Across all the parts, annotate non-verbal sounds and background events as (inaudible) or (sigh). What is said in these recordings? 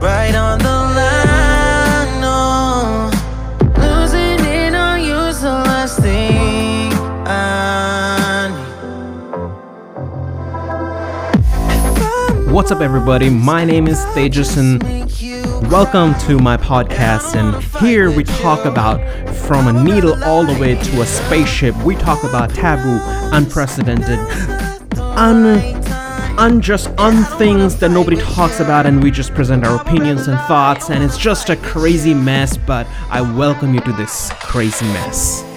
right on the line. No, losing it on the last thing I need. What's up, everybody? My name is Tejas, and welcome to my podcast. And here we talk about from a needle all the way to a spaceship. We talk about taboo, unprecedented, un, unjust, unthings that nobody talks about, and we just present our opinions and thoughts. And it's just a crazy mess, but I welcome you to this crazy mess.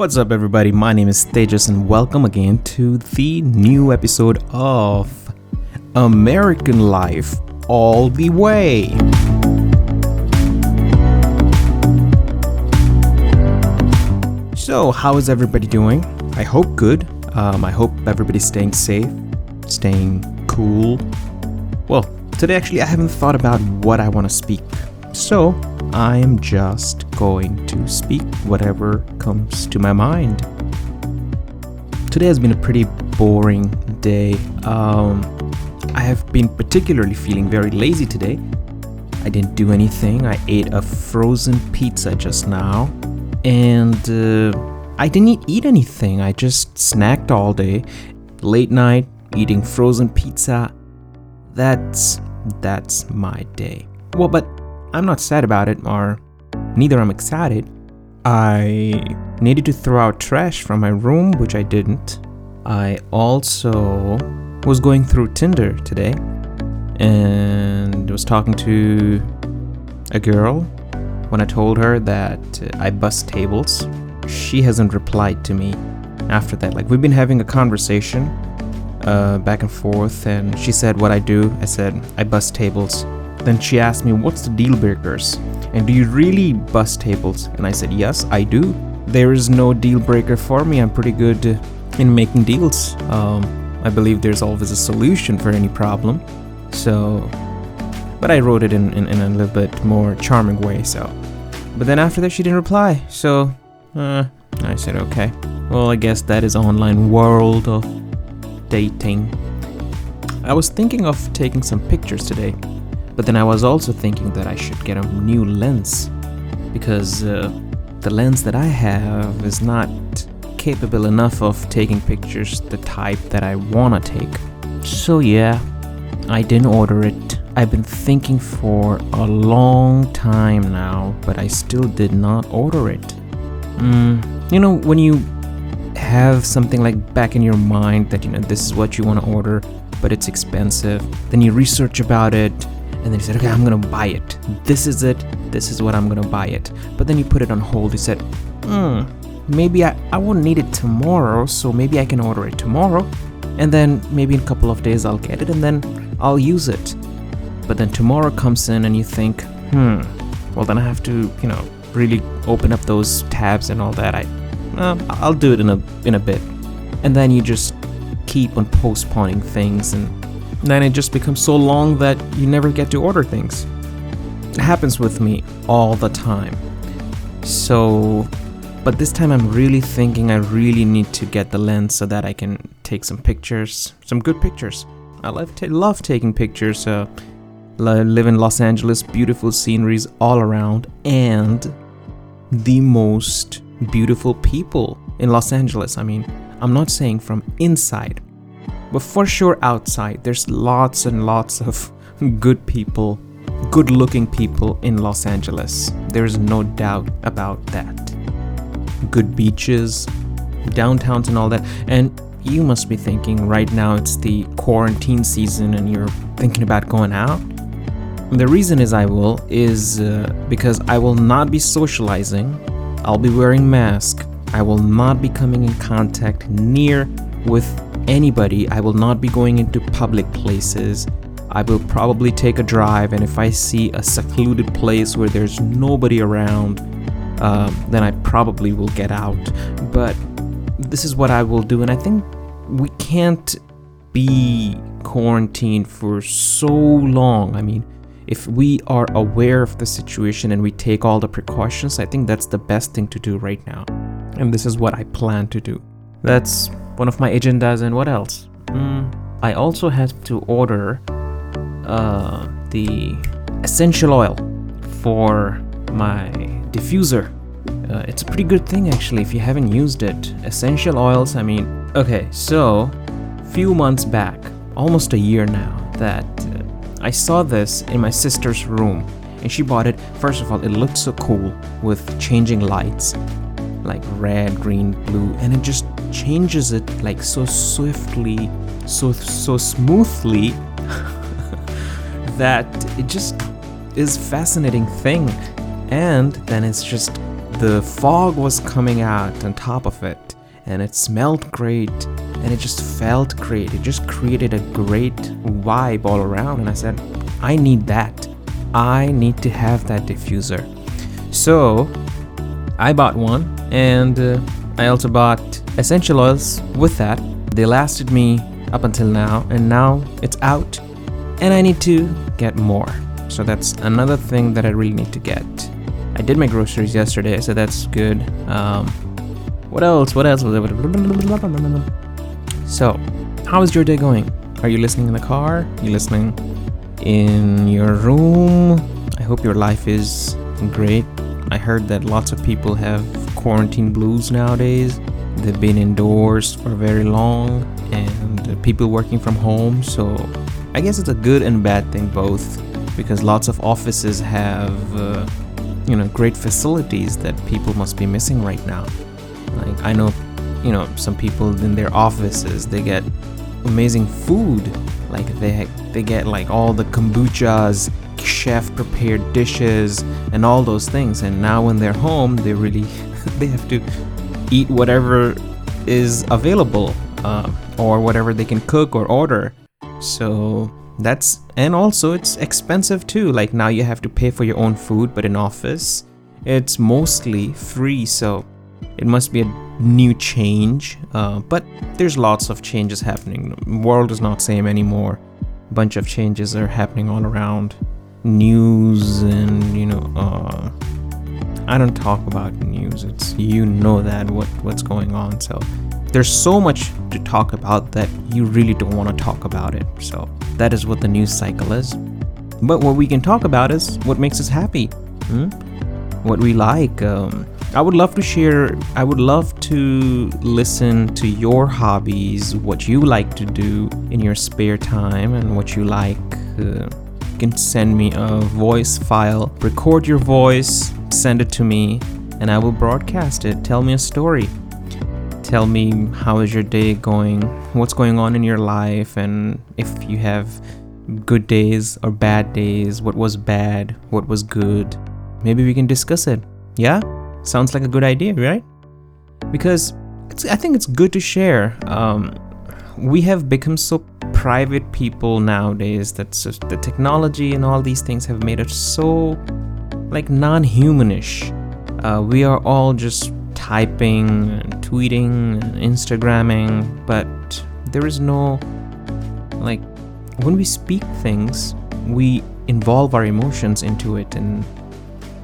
What's up, everybody? My name is Tejas, and welcome again to the new episode of American Life All the Way. So, how is everybody doing? I hope good. Um, I hope everybody's staying safe, staying cool. Well, today actually, I haven't thought about what I want to speak. So, I'm just going to speak whatever comes to my mind. Today has been a pretty boring day. Um, I have been particularly feeling very lazy today. I didn't do anything. I ate a frozen pizza just now, and uh, I didn't eat anything. I just snacked all day, late night, eating frozen pizza. That's that's my day. Well, but I'm not sad about it, or neither I'm excited. I needed to throw out trash from my room, which I didn't. I also was going through Tinder today and was talking to a girl when I told her that uh, I bust tables. She hasn't replied to me after that. Like, we've been having a conversation uh, back and forth, and she said what I do. I said, I bust tables. Then she asked me, What's the deal breakers? And do you really bust tables? And I said, Yes, I do. There is no deal breaker for me. I'm pretty good in making deals. Um, I believe there's always a solution for any problem. So, but I wrote it in, in, in a little bit more charming way. So, but then after that, she didn't reply. So, uh, I said, Okay. Well, I guess that is online world of dating. I was thinking of taking some pictures today. But then I was also thinking that I should get a new lens because uh, the lens that I have is not capable enough of taking pictures the type that I want to take. So, yeah, I didn't order it. I've been thinking for a long time now, but I still did not order it. Mm, you know, when you have something like back in your mind that, you know, this is what you want to order, but it's expensive, then you research about it, and then he said, okay, I'm gonna buy it. This is it. This is what I'm gonna buy it. But then you put it on hold. You said, hmm, maybe I, I won't need it tomorrow, so maybe I can order it tomorrow. And then maybe in a couple of days I'll get it and then I'll use it. But then tomorrow comes in and you think, hmm, well then I have to, you know, really open up those tabs and all that. I, uh, I'll do it in a in a bit. And then you just keep on postponing things and then it just becomes so long that you never get to order things. It happens with me all the time. So, but this time I'm really thinking I really need to get the lens so that I can take some pictures, some good pictures. I love, ta- love taking pictures. Uh, li- live in Los Angeles, beautiful sceneries all around, and the most beautiful people in Los Angeles. I mean, I'm not saying from inside, but for sure, outside, there's lots and lots of good people, good looking people in Los Angeles. There's no doubt about that. Good beaches, downtowns, and all that. And you must be thinking right now it's the quarantine season and you're thinking about going out. The reason is I will is uh, because I will not be socializing. I'll be wearing mask. I will not be coming in contact near with anybody. I will not be going into public places. I will probably take a drive, and if I see a secluded place where there's nobody around, um, then I probably will get out. But this is what I will do, and I think we can't be quarantined for so long. I mean, if we are aware of the situation and we take all the precautions, I think that's the best thing to do right now. And this is what I plan to do. That's one of my agendas, and what else? Mm, I also had to order uh, the essential oil for my diffuser. Uh, it's a pretty good thing actually if you haven't used it. Essential oils, I mean, okay, so few months back, almost a year now, that uh, I saw this in my sister's room and she bought it. First of all, it looked so cool with changing lights like red, green, blue, and it just changes it like so swiftly, so so smoothly (laughs) that it just is fascinating thing. And then it's just the fog was coming out on top of it and it smelled great and it just felt great. It just created a great vibe all around and I said, I need that. I need to have that diffuser. So I bought one and uh, I also bought essential oils with that. They lasted me up until now and now it's out and I need to get more. So that's another thing that I really need to get. I did my groceries yesterday, so that's good. Um, what else? What else? So, how is your day going? Are you listening in the car? Are you listening in your room? I hope your life is great. I heard that lots of people have quarantine blues nowadays. They've been indoors for very long and people working from home, so I guess it's a good and bad thing both because lots of offices have uh, you know great facilities that people must be missing right now. Like I know you know some people in their offices they get amazing food like they they get like all the kombuchas chef prepared dishes and all those things and now when they're home they really (laughs) they have to eat whatever is available uh, or whatever they can cook or order. So that's and also it's expensive too. Like now you have to pay for your own food but in office it's mostly free so it must be a new change uh, but there's lots of changes happening. The world is not same anymore. A bunch of changes are happening all around. News and you know uh, i don't talk about news it's you know that what what's going on so there's so much to talk about that you really don't want to talk about it so that is what the news cycle is but what we can talk about is what makes us happy hmm? what we like um, I would love to share, I would love to listen to your hobbies, what you like to do in your spare time, and what you like. Uh, can send me a voice file, record your voice, send it to me, and I will broadcast it. Tell me a story. Tell me how is your day going, what's going on in your life, and if you have good days or bad days, what was bad, what was good. Maybe we can discuss it. Yeah? Sounds like a good idea, right? Because I think it's good to share. Um, we have become so private people nowadays that the technology and all these things have made us so like non-humanish. Uh, we are all just typing, and tweeting, and Instagramming, but there is no like when we speak things, we involve our emotions into it and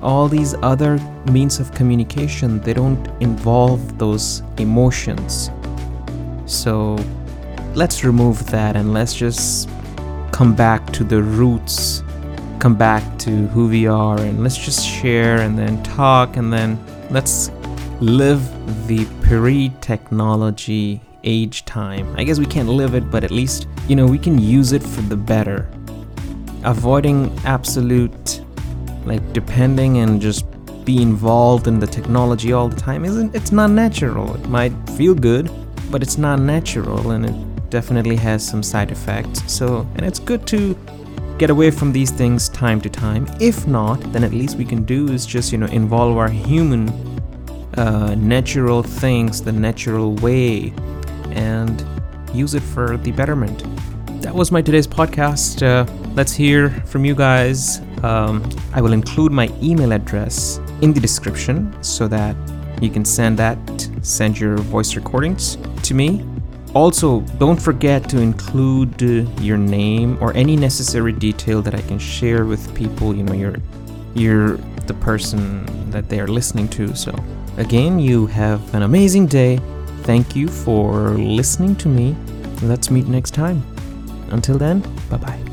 all these other means of communication they don't involve those emotions so let's remove that and let's just come back to the roots come back to who we are and let's just share and then talk and then let's live the pre-technology age time. I guess we can't live it but at least you know we can use it for the better. Avoiding absolute like depending and just be involved in the technology all the time isn't it's not natural. It might feel good but it's not natural and it definitely has some side effects so and it's good to get away from these things time to time if not then at least we can do is just you know involve our human uh, natural things the natural way and use it for the betterment that was my today's podcast. Uh, let's hear from you guys. Um, I will include my email address in the description so that you can send that, send your voice recordings to me. Also, don't forget to include uh, your name or any necessary detail that I can share with people. You know, you're you're the person that they are listening to. So, again, you have an amazing day. Thank you for listening to me. Let's meet next time. Until then, bye bye.